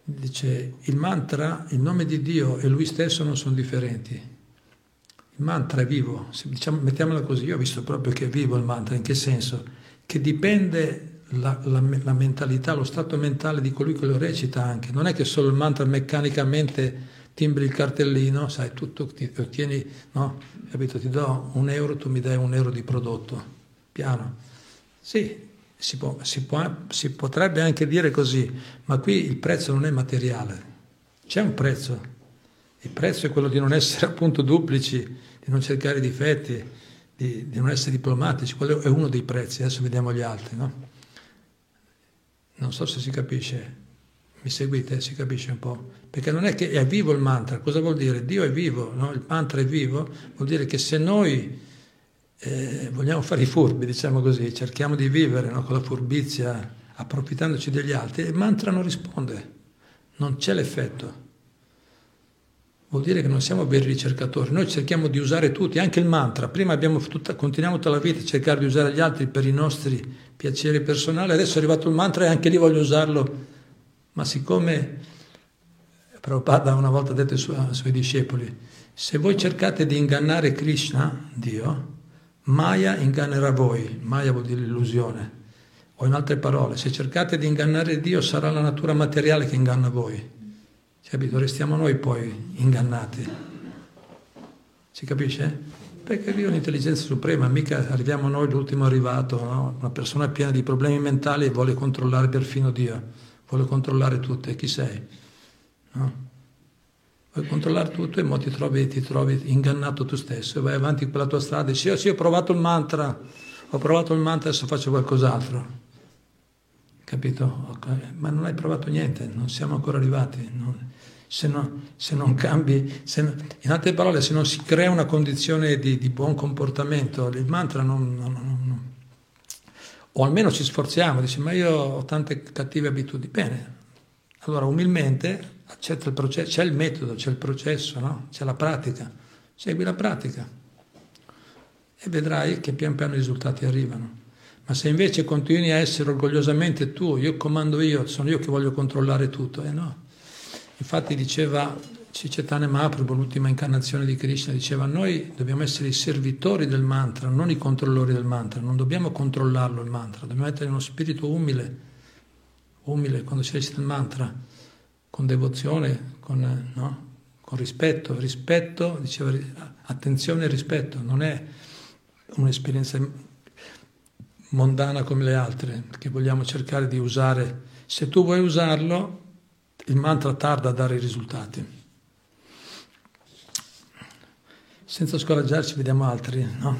dice il mantra, il nome di Dio e lui stesso non sono differenti. Il mantra è vivo, diciamo, mettiamola così, io ho visto proprio che è vivo il mantra, in che senso? Che dipende la, la, la mentalità, lo stato mentale di colui che lo recita anche. Non è che solo il mantra meccanicamente timbri il cartellino, sai, tutto ti ottieni, no? Capito? Ti do un euro, tu mi dai un euro di prodotto, piano. Sì, si, può, si, può, si, potrebbe anche dire così, ma qui il prezzo non è materiale, c'è un prezzo. Il prezzo è quello di non essere <laughs> appunto duplici, di non cercare difetti, di, di non essere diplomatici, quello è uno dei prezzi, adesso vediamo gli altri. No? Non so se si capisce, mi seguite? Si capisce un po'? Perché non è che è vivo il mantra, cosa vuol dire? Dio è vivo, no? il mantra è vivo, vuol dire che se noi eh, vogliamo fare i furbi, diciamo così, cerchiamo di vivere no, con la furbizia, approfittandoci degli altri, il mantra non risponde, non c'è l'effetto. Vuol dire che non siamo veri ricercatori, noi cerchiamo di usare tutti, anche il mantra. Prima tutta, continuiamo tutta la vita a cercare di usare gli altri per i nostri piaceri personali, adesso è arrivato il mantra e anche lì voglio usarlo, ma siccome Prabhupada una volta ha detto ai suoi, ai suoi discepoli, se voi cercate di ingannare Krishna, Dio, Maya ingannerà voi, Maya vuol dire illusione, o in altre parole, se cercate di ingannare Dio sarà la natura materiale che inganna voi. Capito? Restiamo noi poi ingannati. Si capisce? Perché Dio è l'intelligenza suprema, mica arriviamo noi l'ultimo arrivato, no? una persona piena di problemi mentali e vuole controllare perfino Dio, vuole controllare tutto, e chi sei? No? Vuoi controllare tutto e ti trovi, ti trovi ingannato tu stesso e vai avanti per la tua strada e dici, oh, sì, ho provato il mantra, ho provato il mantra, adesso faccio qualcos'altro. Capito? Okay. Ma non hai provato niente, non siamo ancora arrivati. Non, se, no, se, non cambi, se, in altre parole, se non si crea una condizione di, di buon comportamento, il mantra non, non, non, o almeno ci sforziamo, dici ma io ho tante cattive abitudini. Bene, allora umilmente c'è il, processo, c'è il metodo, c'è il processo, no? c'è la pratica, segui la pratica e vedrai che pian piano i risultati arrivano. Ma se invece continui a essere orgogliosamente tu, io comando io, sono io che voglio controllare tutto, eh no. Infatti diceva Cicetane Mahaprabhu, l'ultima incarnazione di Krishna, diceva noi dobbiamo essere i servitori del mantra, non i controllori del mantra, non dobbiamo controllarlo il mantra, dobbiamo mettere uno spirito umile, umile quando si recita il mantra con devozione, con, no? con rispetto, rispetto, diceva attenzione e rispetto, non è un'esperienza mondana come le altre, che vogliamo cercare di usare. Se tu vuoi usarlo, il mantra tarda a dare i risultati. Senza scoraggiarci, vediamo altri, no?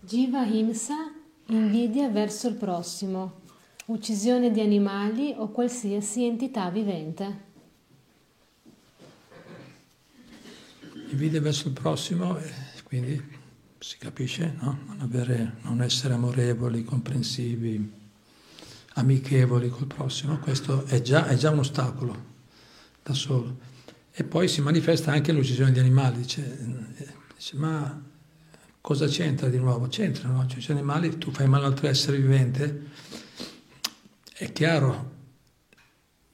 Jiva Himsa, invidia verso il prossimo, uccisione di animali o qualsiasi entità vivente. Invidia verso il prossimo, quindi si capisce, no? non, avere, non essere amorevoli, comprensivi, amichevoli col prossimo, questo è già, è già un ostacolo da solo. E poi si manifesta anche l'uccisione di animali, dice, dice ma cosa c'entra di nuovo? C'entra, no? Cioè, animali, tu fai male a un altro essere vivente, è chiaro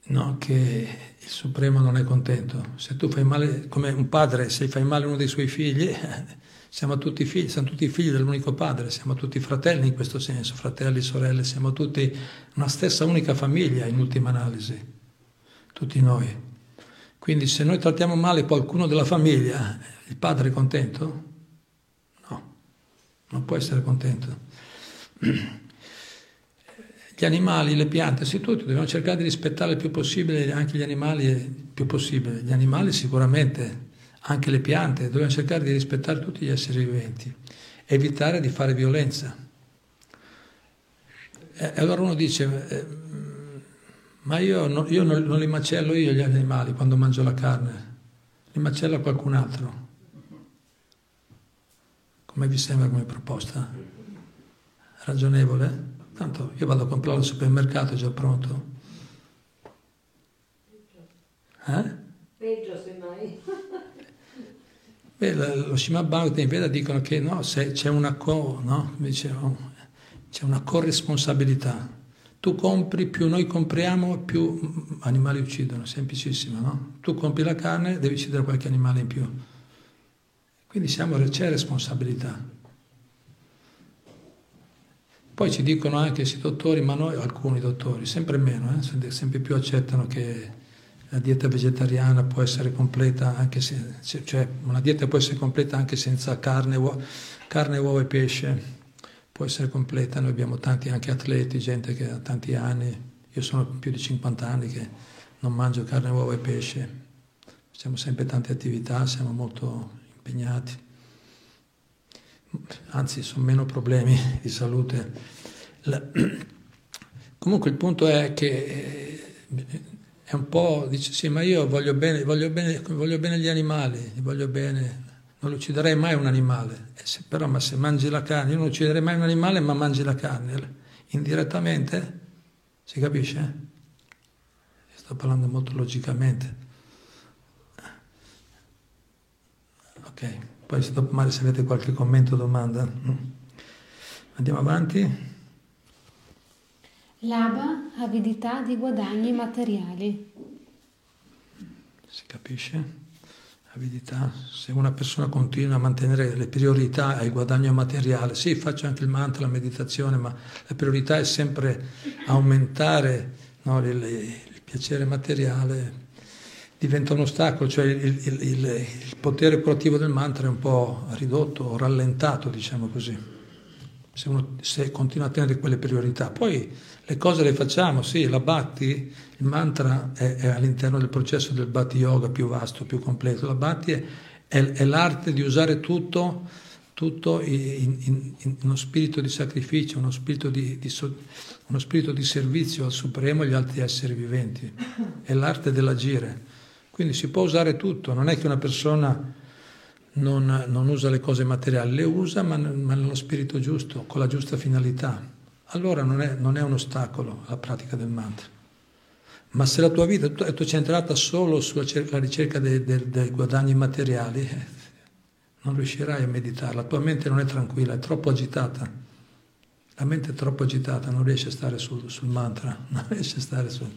no, che il Supremo non è contento. Se tu fai male, come un padre, se fai male a uno dei suoi figli, <laughs> siamo tutti figli, siamo tutti figli dell'unico padre, siamo tutti fratelli in questo senso, fratelli, sorelle, siamo tutti una stessa unica famiglia in ultima analisi, tutti noi. Quindi se noi trattiamo male qualcuno della famiglia, il padre è contento? non può essere contento. Gli animali, le piante, sì tutti, dobbiamo cercare di rispettare il più possibile anche gli animali, il più possibile. Gli animali sicuramente, anche le piante, dobbiamo cercare di rispettare tutti gli esseri viventi, evitare di fare violenza. E allora uno dice, eh, ma io, no, io non, non li macello io gli animali quando mangio la carne, li macella qualcun altro. Come vi sembra come proposta? Ragionevole? Tanto io vado a comprare al supermercato, è già pronto. Eh? Peggio semmai. Beh, lo Bhagavatam in Veda dicono che no, se c'è una, co, no? c'è una corresponsabilità. Tu compri, più noi compriamo, più animali uccidono, semplicissimo, no? Tu compri la carne, devi uccidere qualche animale in più. Quindi siamo, c'è responsabilità. Poi ci dicono anche sì dottori, ma noi, alcuni dottori, sempre meno, eh, sempre più accettano che la dieta vegetariana può essere completa anche se, cioè una dieta può essere completa anche senza carne, uo, carne uova e pesce, può essere completa, noi abbiamo tanti anche atleti, gente che ha tanti anni, io sono più di 50 anni che non mangio carne, uova e pesce, facciamo sempre tante attività, siamo molto impegnati, anzi sono meno problemi <laughs> di salute. La... <clears throat> Comunque il punto è che eh, è un po', dice sì, ma io voglio bene, voglio bene, voglio bene gli animali, voglio bene, non ucciderei mai un animale, eh, se, però ma se mangi la carne, io non ucciderei mai un animale ma mangi la carne, indirettamente, si capisce? Sto parlando molto logicamente. Ok, poi se dopo magari se avete qualche commento o domanda. Andiamo avanti. Laba, avidità di guadagni materiali. Si capisce? Avidità. Se una persona continua a mantenere le priorità al guadagno materiale, sì, faccio anche il mantra, la meditazione, ma la priorità è sempre aumentare no, il, il piacere materiale diventa un ostacolo, cioè il, il, il, potere curativo del mantra è un po' ridotto rallentato, diciamo così, se, uno, se continua a tenere quelle priorità. Poi le cose le facciamo, sì, la bhakti, il mantra è, è all'interno del processo del bhakti yoga più vasto, più completo. La bhakti è, è, è l'arte di usare tutto, tutto in, in, in, uno spirito di sacrificio, uno spirito di, di, uno spirito di servizio al Supremo e agli altri esseri viventi. È l'arte dell'agire. Quindi si può usare tutto, non è che una persona non, non usa le cose materiali, le usa ma, ma, nello spirito giusto, con la giusta finalità. Allora non è, non è un ostacolo la pratica del mantra. Ma se la tua vita è centrata solo sulla ricerca dei, dei, dei guadagni materiali, eh, non riuscirai a meditare, la tua mente non è tranquilla, è troppo agitata. La mente è troppo agitata, non riesce a stare sul, sul mantra, <laughs> non riesce a stare sul...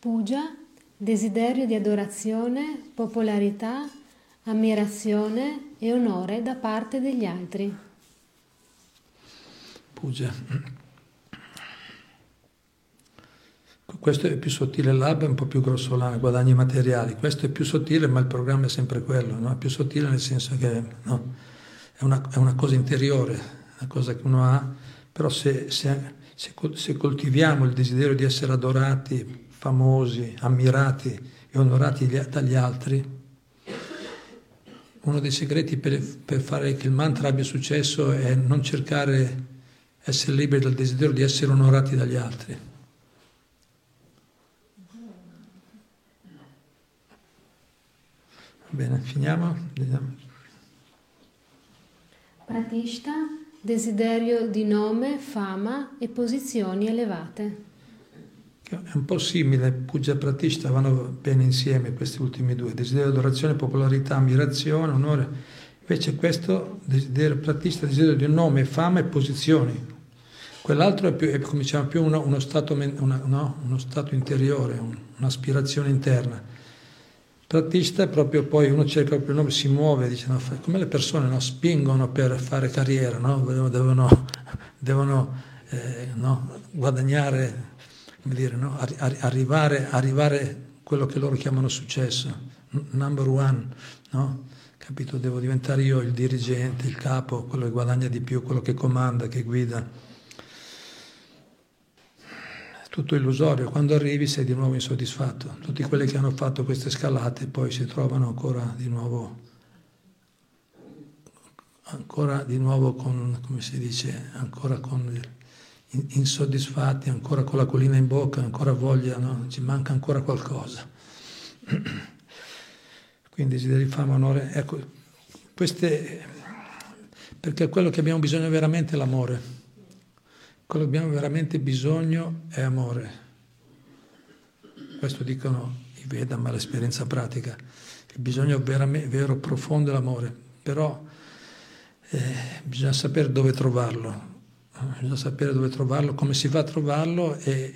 Puja, desiderio di adorazione, popolarità, ammirazione e onore da parte degli altri. Puja. Questo è più sottile, l'alba è un po' più grossolano, guadagni materiali. Questo è più sottile, ma il programma è sempre quello, no? È più sottile nel senso che no? è, una, è, una, cosa interiore, una cosa che uno ha, però se, se, se, se coltiviamo il desiderio di essere adorati, famosi, ammirati e onorati dagli altri, uno dei segreti per, per, fare che il mantra abbia successo è non cercare essere liberi dal desiderio di essere onorati dagli altri. Bene, finiamo. Pratishta, desiderio di nome, fama e posizioni elevate. È un po' simile, Puja Pratishta vanno bene insieme questi ultimi due, desiderio adorazione, popolarità, ammirazione, onore. Invece questo desiderio Pratishta, desiderio di nome, fama e posizioni. Quell'altro è, più, è come diciamo, più uno, uno, stato, una, no? uno, stato, interiore, un, un'aspirazione interna. Pratishta è proprio poi uno cerca proprio il nome, si muove, dice, no, come le persone no, spingono per fare carriera, devono, devono <laughs> eh, guadagnare come dire, no? arrivare, arrivare a quello che loro chiamano successo, number one, no? Capito? Devo diventare io il dirigente, il capo, quello che guadagna di più, quello che comanda, che guida. È tutto illusorio, quando arrivi sei di nuovo insoddisfatto. Tutti quelli che hanno fatto queste scalate poi si trovano ancora di nuovo ancora di nuovo con, come si dice, ancora con insoddisfatti, ancora con la collina in bocca, ancora voglia, no? ci manca ancora qualcosa. <clears throat> Quindi desideri fama, onore, ecco, queste, perché quello che abbiamo bisogno veramente è l'amore. Quello che abbiamo veramente bisogno è amore. Questo dicono i Veda, ma l'esperienza pratica. Il bisogno vero, profondo è l'amore, però eh, bisogna sapere dove trovarlo bisogna sapere dove trovarlo, come si va a trovarlo e,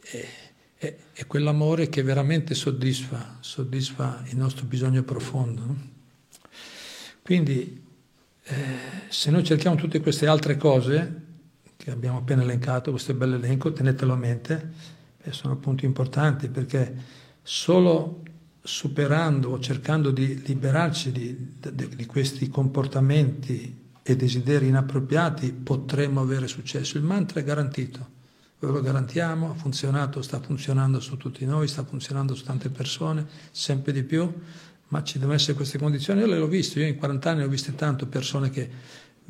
e, e, e quell'amore che veramente soddisfa, soddisfa il nostro bisogno profondo. Quindi eh, se noi cerchiamo tutte queste altre cose che abbiamo appena elencato, questo bel elenco, tenetelo a mente, eh, sono punti importanti perché solo superando o cercando di liberarci di, di, di questi comportamenti e desideri inappropriati potremmo avere successo. Il mantra è garantito, ve lo garantiamo, ha funzionato, sta funzionando su tutti noi, sta funzionando su tante persone, sempre di più, ma ci devono essere queste condizioni. Io l'ho visto, io in 40 anni ho viste tante persone che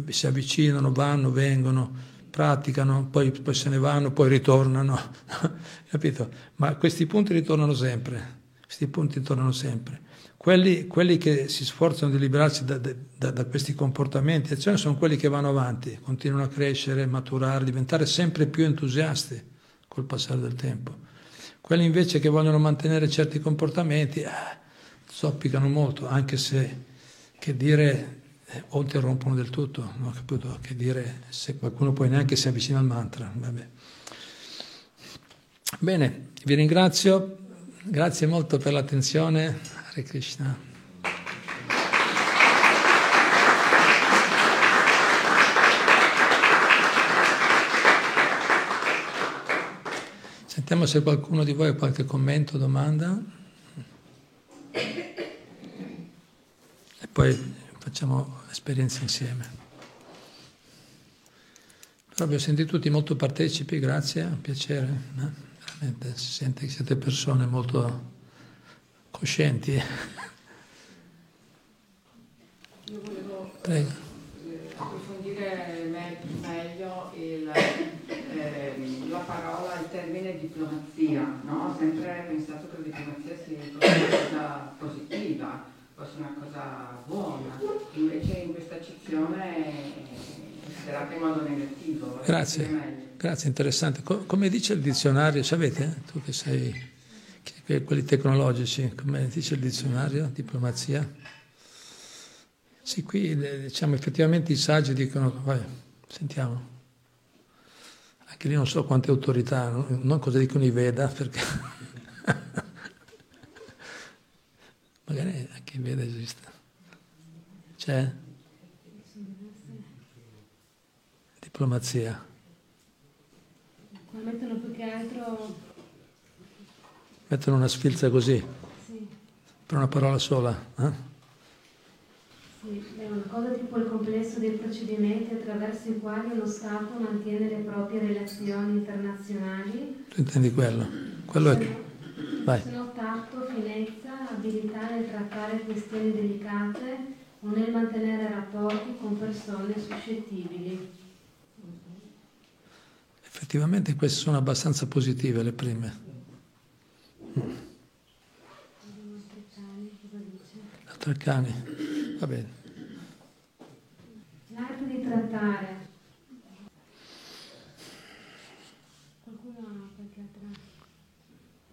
si avvicinano, vanno, vengono, praticano, poi, poi se ne vanno, poi ritornano, <laughs> capito? Ma questi punti ritornano sempre, questi punti ritornano sempre. Quelli, quelli, che si sforzano di liberarsi da, da, da questi comportamenti e azioni sono quelli che vanno avanti, continuano a crescere, maturare, diventare sempre più entusiasti col passare del tempo. Quelli invece che vogliono mantenere certi comportamenti eh, zoppicano molto, anche se che dire eh, o interrompono del tutto, non ho capito che dire se qualcuno poi neanche si avvicina al mantra. Vabbè. Bene, vi ringrazio, grazie molto per l'attenzione. Hare Krishna. Sentiamo se qualcuno di voi ha qualche commento o domanda. E poi facciamo l'esperienza insieme. Però vi sentito tutti molto partecipi, grazie, un piacere. Eh? Veramente si sente che siete persone molto coscienti. Io volevo Prego. approfondire meglio il, eh, la parola, il termine diplomazia. No? Ho sempre pensato che la diplomazia sia una cosa positiva, fosse una cosa buona, invece in questa accezione è considerata in modo negativo. Grazie, grazie, interessante. come dice il dizionario, sapete, tu che sei quelli tecnologici, come dice il dizionario, diplomazia. Sì, qui diciamo effettivamente i saggi dicono, vai, sentiamo. Anche lì non so quante autorità, non cosa dicono i Veda, perché <laughs> magari anche i Veda esiste. C'è? Diplomazia. Qua mettono più che altro mettono una sfilza così, sì. per una parola sola. Eh? Sì, è una cosa tipo il complesso dei procedimenti attraverso i quali uno Stato mantiene le proprie relazioni internazionali. Tu intendi quello? Quello è... Vai. Sono tatto, finezza, abilità nel trattare questioni delicate o nel mantenere rapporti con persone suscettibili. Effettivamente queste sono abbastanza positive le prime. Arcani, va bene. L'arte di trattare. Qualcuno ha qualche altra?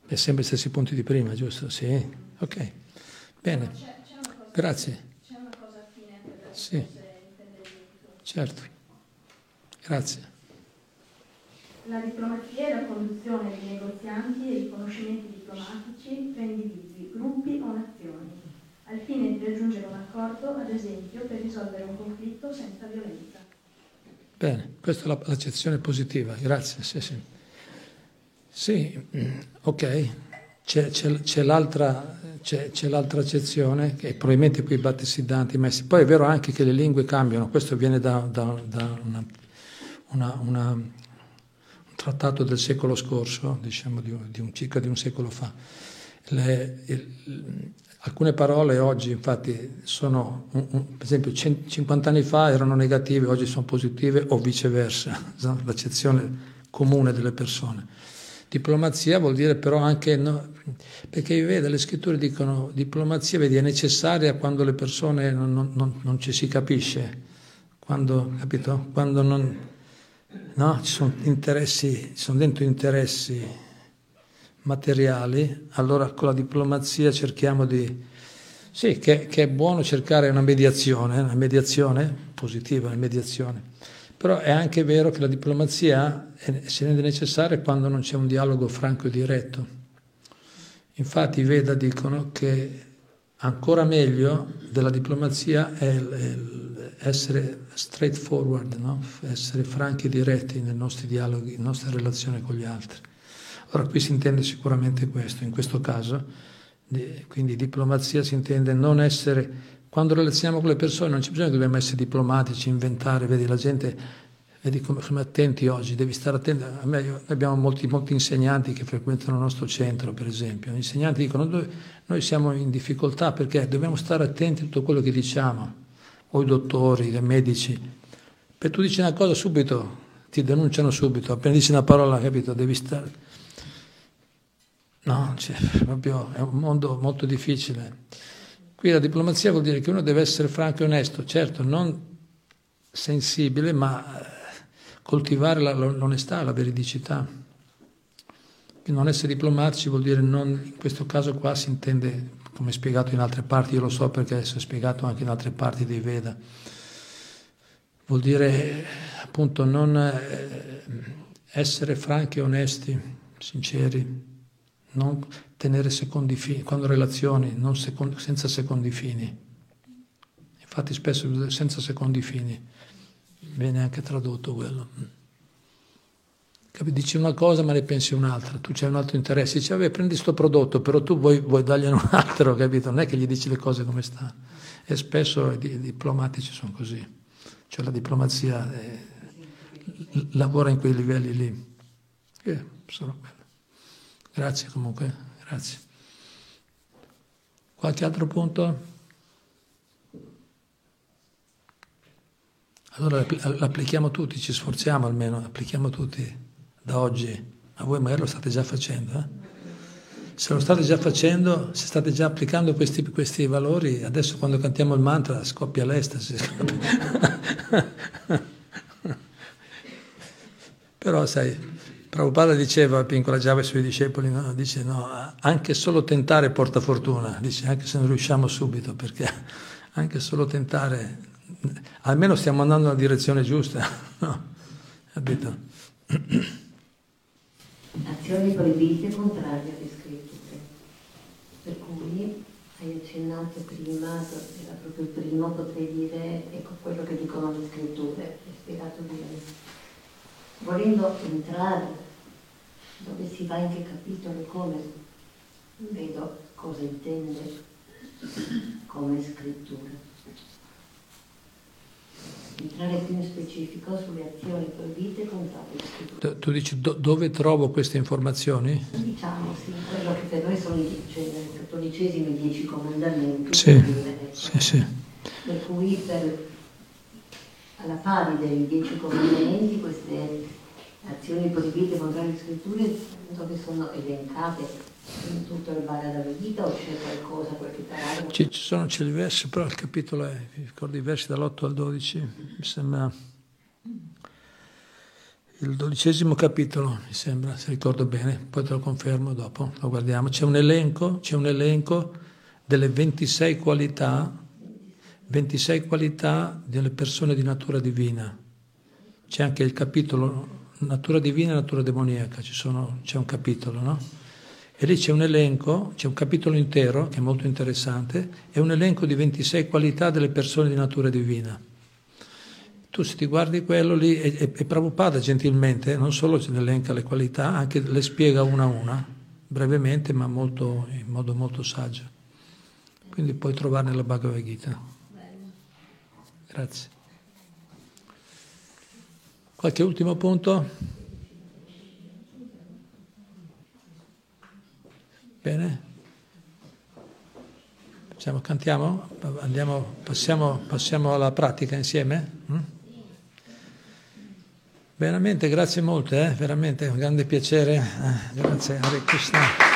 È sempre gli stessi punti di prima, giusto? Sì, ok. Bene. Grazie. Sì, certo. Grazie. La diplomazia è la conduzione di negozianti e riconoscimenti diplomatici tra individui, gruppi o nazioni, al fine di raggiungere un accordo, ad esempio, per risolvere un conflitto senza violenza. Bene, questa è l'accezione positiva, grazie. Sì, sì. sì mm, ok, c'è, c'è, c'è l'altra c'è, l'altra accezione, che probabilmente qui battesidanti messi. Poi è vero anche che le lingue cambiano, questo viene da, da, da una, una, una, un trattato del secolo scorso, diciamo di, di un, circa di un secolo fa. Le, il, alcune parole oggi infatti sono, un, un, per esempio 50 anni fa erano negative, oggi sono positive o viceversa, <laughs> l'accezione comune delle persone. Diplomazia vuol dire però anche, no, perché vede, le scritture dicono diplomazia vedi, è necessaria quando le persone non, non, non ci si capisce, quando, capito? quando non, no, ci sono interessi, ci sono dentro interessi materiali, allora con la diplomazia cerchiamo di... Sì, che, che è buono cercare una mediazione, una mediazione positiva, una mediazione però è anche vero che la diplomazia si rende necessaria quando non c'è un dialogo franco e diretto. Infatti i Veda dicono che ancora meglio della diplomazia è essere straightforward, no? essere franchi e diretti nei nostri dialoghi, nelle nostre relazioni con gli altri. Ora qui si intende sicuramente questo, in questo caso, quindi diplomazia si intende non essere quando relazioniamo con le persone non c'è bisogno che dobbiamo essere diplomatici, inventare, vedi la gente, vedi come sono attenti oggi, devi stare attento. A me, abbiamo molti, molti, insegnanti che frequentano il nostro centro, per esempio. Gli insegnanti dicono noi, siamo in difficoltà perché dobbiamo stare attenti a tutto quello che diciamo, o i dottori, i medici. Per tu dici una cosa subito, ti denunciano subito, appena dici una parola, capito, devi stare... No, cioè, proprio è un mondo molto difficile. Qui la diplomazia vuol dire che uno deve essere franco e onesto, certo, non sensibile, ma coltivare l'onestà, la veridicità. Non essere diplomatici vuol dire non, in questo caso qua si intende, come spiegato in altre parti, io lo so perché adesso è spiegato anche in altre parti dei Veda, vuol dire appunto non eh, essere franchi e onesti, sinceri, non tenere secondi fini, quando relazioni, secondi, senza secondi fini. Infatti spesso senza secondi fini viene anche tradotto quello. Capi? Dici una cosa ma ne pensi un'altra, tu c'hai un altro interesse, dici vabbè prendi questo prodotto, però tu vuoi, vuoi dargliene un <laughs> altro, capito? Non è che gli dici le cose come stanno. E spesso i diplomatici sono così, cioè la diplomazia eh, lavora in quei livelli lì. Eh. Grazie comunque, grazie. Qualche altro punto? Allora l'applichiamo tutti, ci sforziamo almeno, applichiamo tutti da oggi. A voi magari lo state già facendo. Eh? Se lo state già facendo, se state già applicando questi, questi valori, adesso quando cantiamo il mantra scoppia l'estasi. <laughs> Però sai, Prabhupada diceva, incoraggiava i suoi discepoli, no? dice no, anche solo tentare porta fortuna, dice anche se non riusciamo subito, perché anche solo tentare, almeno stiamo andando nella direzione giusta, <laughs> no? Azioni proibite contrarie alle scritture, per cui hai accennato prima, era proprio il primo, potrei dire, ecco quello che dicono le scritture, hai spiegato bene volendo entrare dove si va, in che capitolo, come, cosa intende come scrittura. Entrare più in specifico sulle azioni proibite di scrittura. Tu dici do, dove trovo queste informazioni? Diciamo sì, quello che per noi sono i, cioè, i dieci comandamenti. Sì, ecco. sì, sì. Per cui per, alla pari dei dieci comandamenti queste azioni proibite contrarie alle scritture dove sono elencate in tutto il della Vita o c'è qualcosa, qualche paragrafo? Ci, sono c'è il verso, però il capitolo è, ricordo i versi dall'8 al 12, mi sembra il dodicesimo capitolo, mi sembra, se ricordo bene, poi te lo confermo dopo, lo guardiamo. C'è un elenco, c'è un elenco delle 26 qualità, 26 qualità delle persone di natura divina. C'è anche il capitolo natura divina e natura demoniaca, sono, c'è un capitolo, no? E lì c'è un elenco, c'è un capitolo intero che è molto interessante, è un elenco di 26 qualità delle persone di natura divina. Tu se ti guardi quello lì, e, e, e Prabhupada gentilmente non solo ce ne elenca le qualità, anche le spiega una a una, brevemente ma molto, in modo molto saggio. Quindi puoi trovare nella Bhagavad Gita. Grazie. Qualche ultimo punto? Bene? Facciamo, cantiamo? Andiamo, passiamo, passiamo, alla pratica insieme? Mm? Veramente, grazie molte, eh? veramente un grande piacere. Eh, grazie, Krishna.